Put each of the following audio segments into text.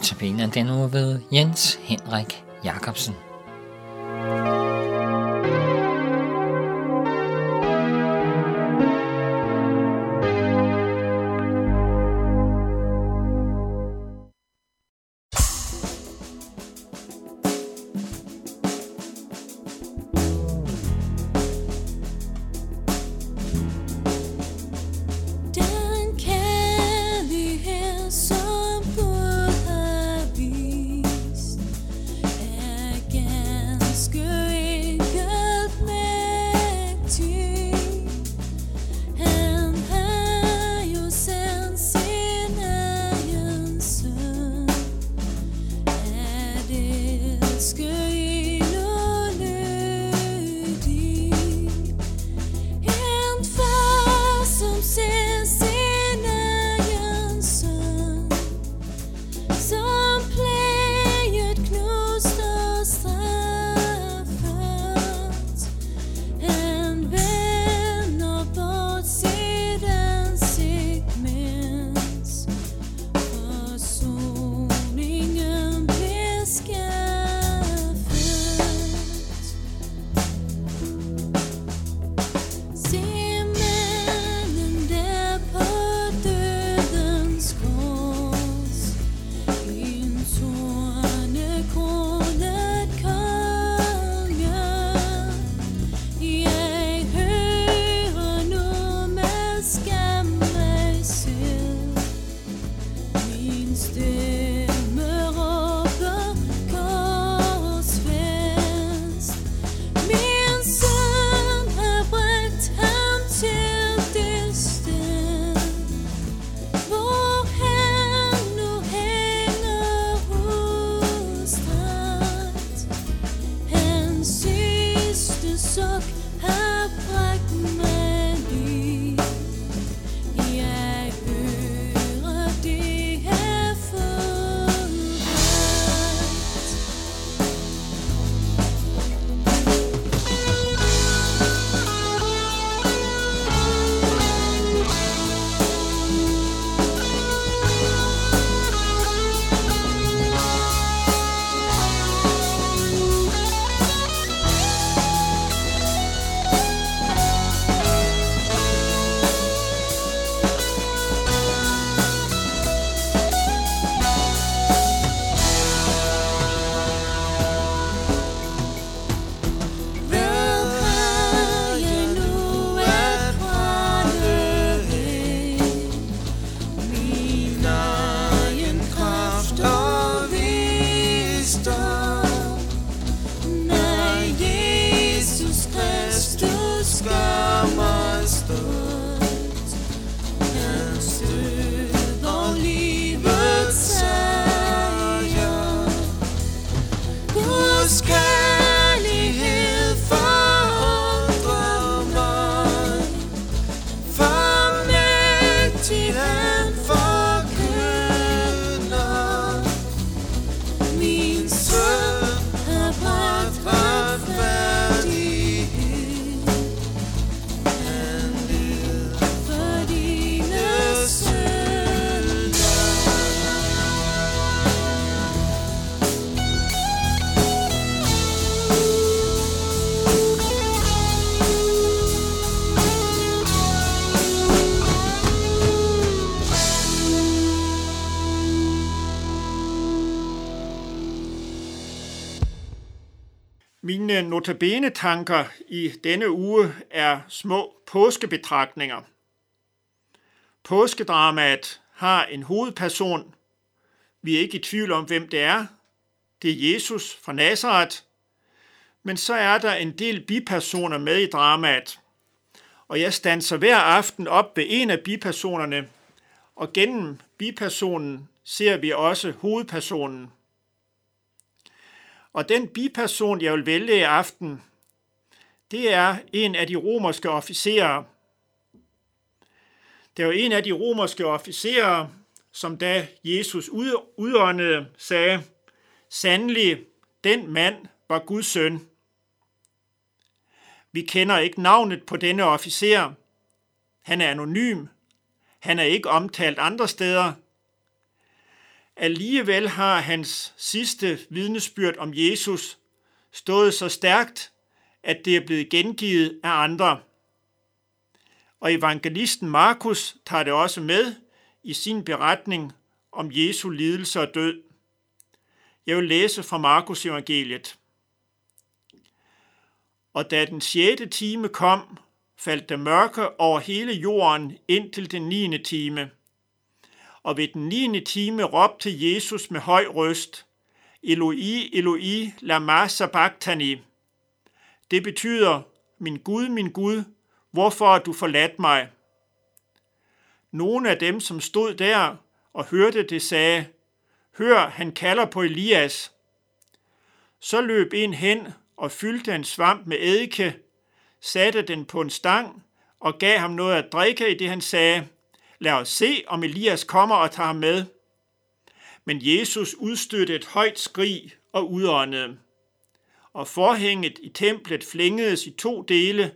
Notabene den nu ved Jens Henrik Jacobsen. Mine notabene-tanker i denne uge er små påskebetragtninger. Påskedramaet har en hovedperson. Vi er ikke i tvivl om, hvem det er. Det er Jesus fra Nazareth. Men så er der en del bipersoner med i dramaet. Og jeg standser hver aften op ved en af bipersonerne, og gennem bipersonen ser vi også hovedpersonen. Og den biperson, jeg vil vælge i aften, det er en af de romerske officerer. Det var en af de romerske officerer, som da Jesus udåndede, sagde, sandelig, den mand var Guds søn. Vi kender ikke navnet på denne officer. Han er anonym. Han er ikke omtalt andre steder. Alligevel har hans sidste vidnesbyrd om Jesus stået så stærkt, at det er blevet gengivet af andre. Og evangelisten Markus tager det også med i sin beretning om Jesu lidelse og død. Jeg vil læse fra Markus evangeliet. Og da den sjette time kom, faldt der mørke over hele jorden indtil den niende time. Og ved den niende time råbte Jesus med høj røst, Eloi, Eloi, lama sabachthani. Det betyder, min Gud, min Gud, hvorfor har du forladt mig? Nogle af dem, som stod der og hørte det, sagde, Hør, han kalder på Elias. Så løb en hen og fyldte en svamp med eddike, satte den på en stang og gav ham noget at drikke i det, han sagde, Lad os se, om Elias kommer og tager ham med. Men Jesus udstødte et højt skrig og udåndede. Og forhænget i templet flængedes i to dele,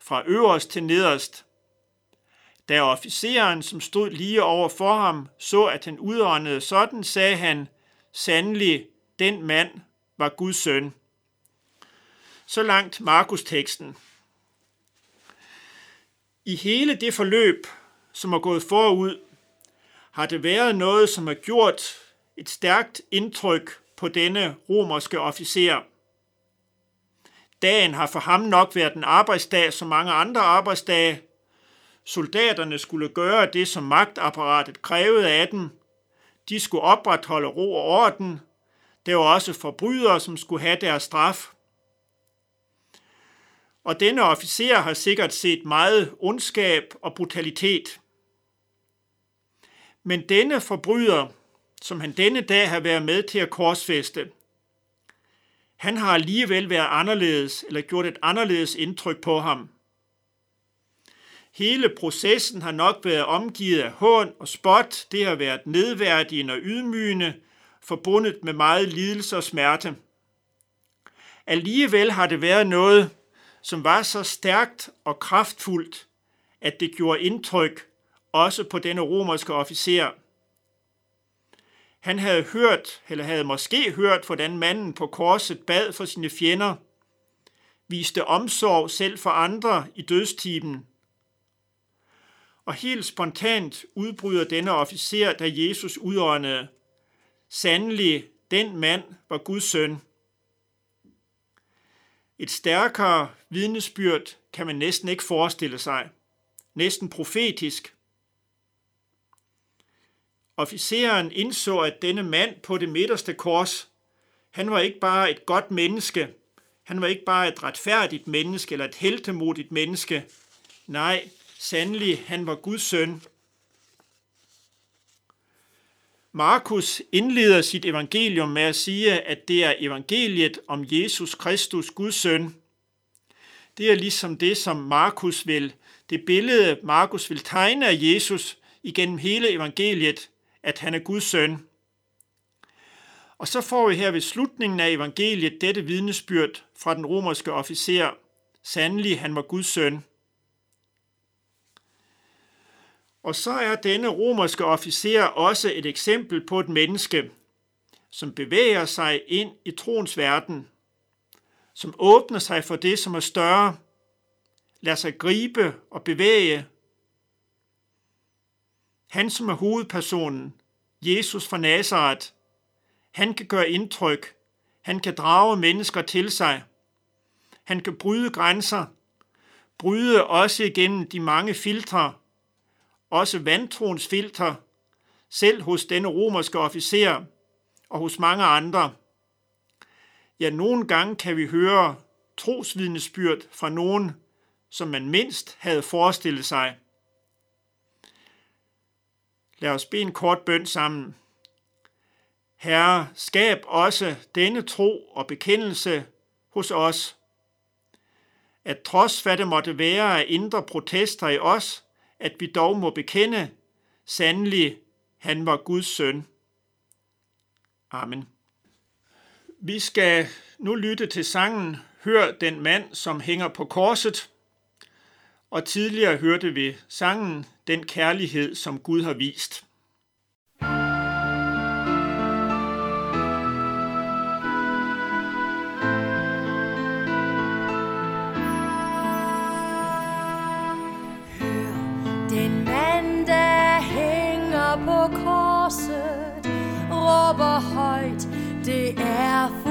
fra øverst til nederst. Da officeren, som stod lige over for ham, så, at han udåndede sådan, sagde han, sandelig, den mand var Guds søn. Så langt Markus-teksten. I hele det forløb, som er gået forud, har det været noget, som har gjort et stærkt indtryk på denne romerske officer. Dagen har for ham nok været en arbejdsdag som mange andre arbejdsdage. Soldaterne skulle gøre det, som magtapparatet krævede af dem. De skulle opretholde ro og orden. Der var også forbrydere, som skulle have deres straf. Og denne officer har sikkert set meget ondskab og brutalitet. Men denne forbryder, som han denne dag har været med til at korsfeste, han har alligevel været anderledes, eller gjort et anderledes indtryk på ham. Hele processen har nok været omgivet af hån og spot, det har været nedværdigende og ydmygende, forbundet med meget lidelse og smerte. Alligevel har det været noget, som var så stærkt og kraftfuldt, at det gjorde indtryk også på denne romerske officer. Han havde hørt, eller havde måske hørt, hvordan manden på korset bad for sine fjender, viste omsorg selv for andre i dødstiben. Og helt spontant udbryder denne officer, da Jesus udåndede, sandelig, den mand var Guds søn. Et stærkere vidnesbyrd kan man næsten ikke forestille sig. Næsten profetisk. Officeren indså, at denne mand på det midterste kors, han var ikke bare et godt menneske, han var ikke bare et retfærdigt menneske eller et heltemodigt menneske. Nej, sandelig, han var Guds søn. Markus indleder sit evangelium med at sige, at det er evangeliet om Jesus Kristus, Guds søn. Det er ligesom det, som Markus vil, det billede Markus vil tegne af Jesus igennem hele evangeliet, at han er Guds søn. Og så får vi her ved slutningen af evangeliet dette vidnesbyrd fra den romerske officer. Sandelig, han var Guds søn. Og så er denne romerske officer også et eksempel på et menneske, som bevæger sig ind i troens verden, som åbner sig for det, som er større, lader sig gribe og bevæge. Han, som er hovedpersonen, Jesus fra Nazareth, han kan gøre indtryk. Han kan drage mennesker til sig. Han kan bryde grænser. Bryde også igennem de mange filtre, også vantroens filter, selv hos denne romerske officer og hos mange andre. Ja, nogle gange kan vi høre trosvidnesbyrd fra nogen, som man mindst havde forestillet sig. Lad os bede en kort bøn sammen. Herre, skab også denne tro og bekendelse hos os, at trods hvad det måtte være af indre protester i os, at vi dog må bekende, sandelig, han var Guds søn. Amen. Vi skal nu lytte til sangen Hør den mand, som hænger på korset og tidligere hørte vi sangen Den kærlighed, som Gud har vist. korset råber højt, det er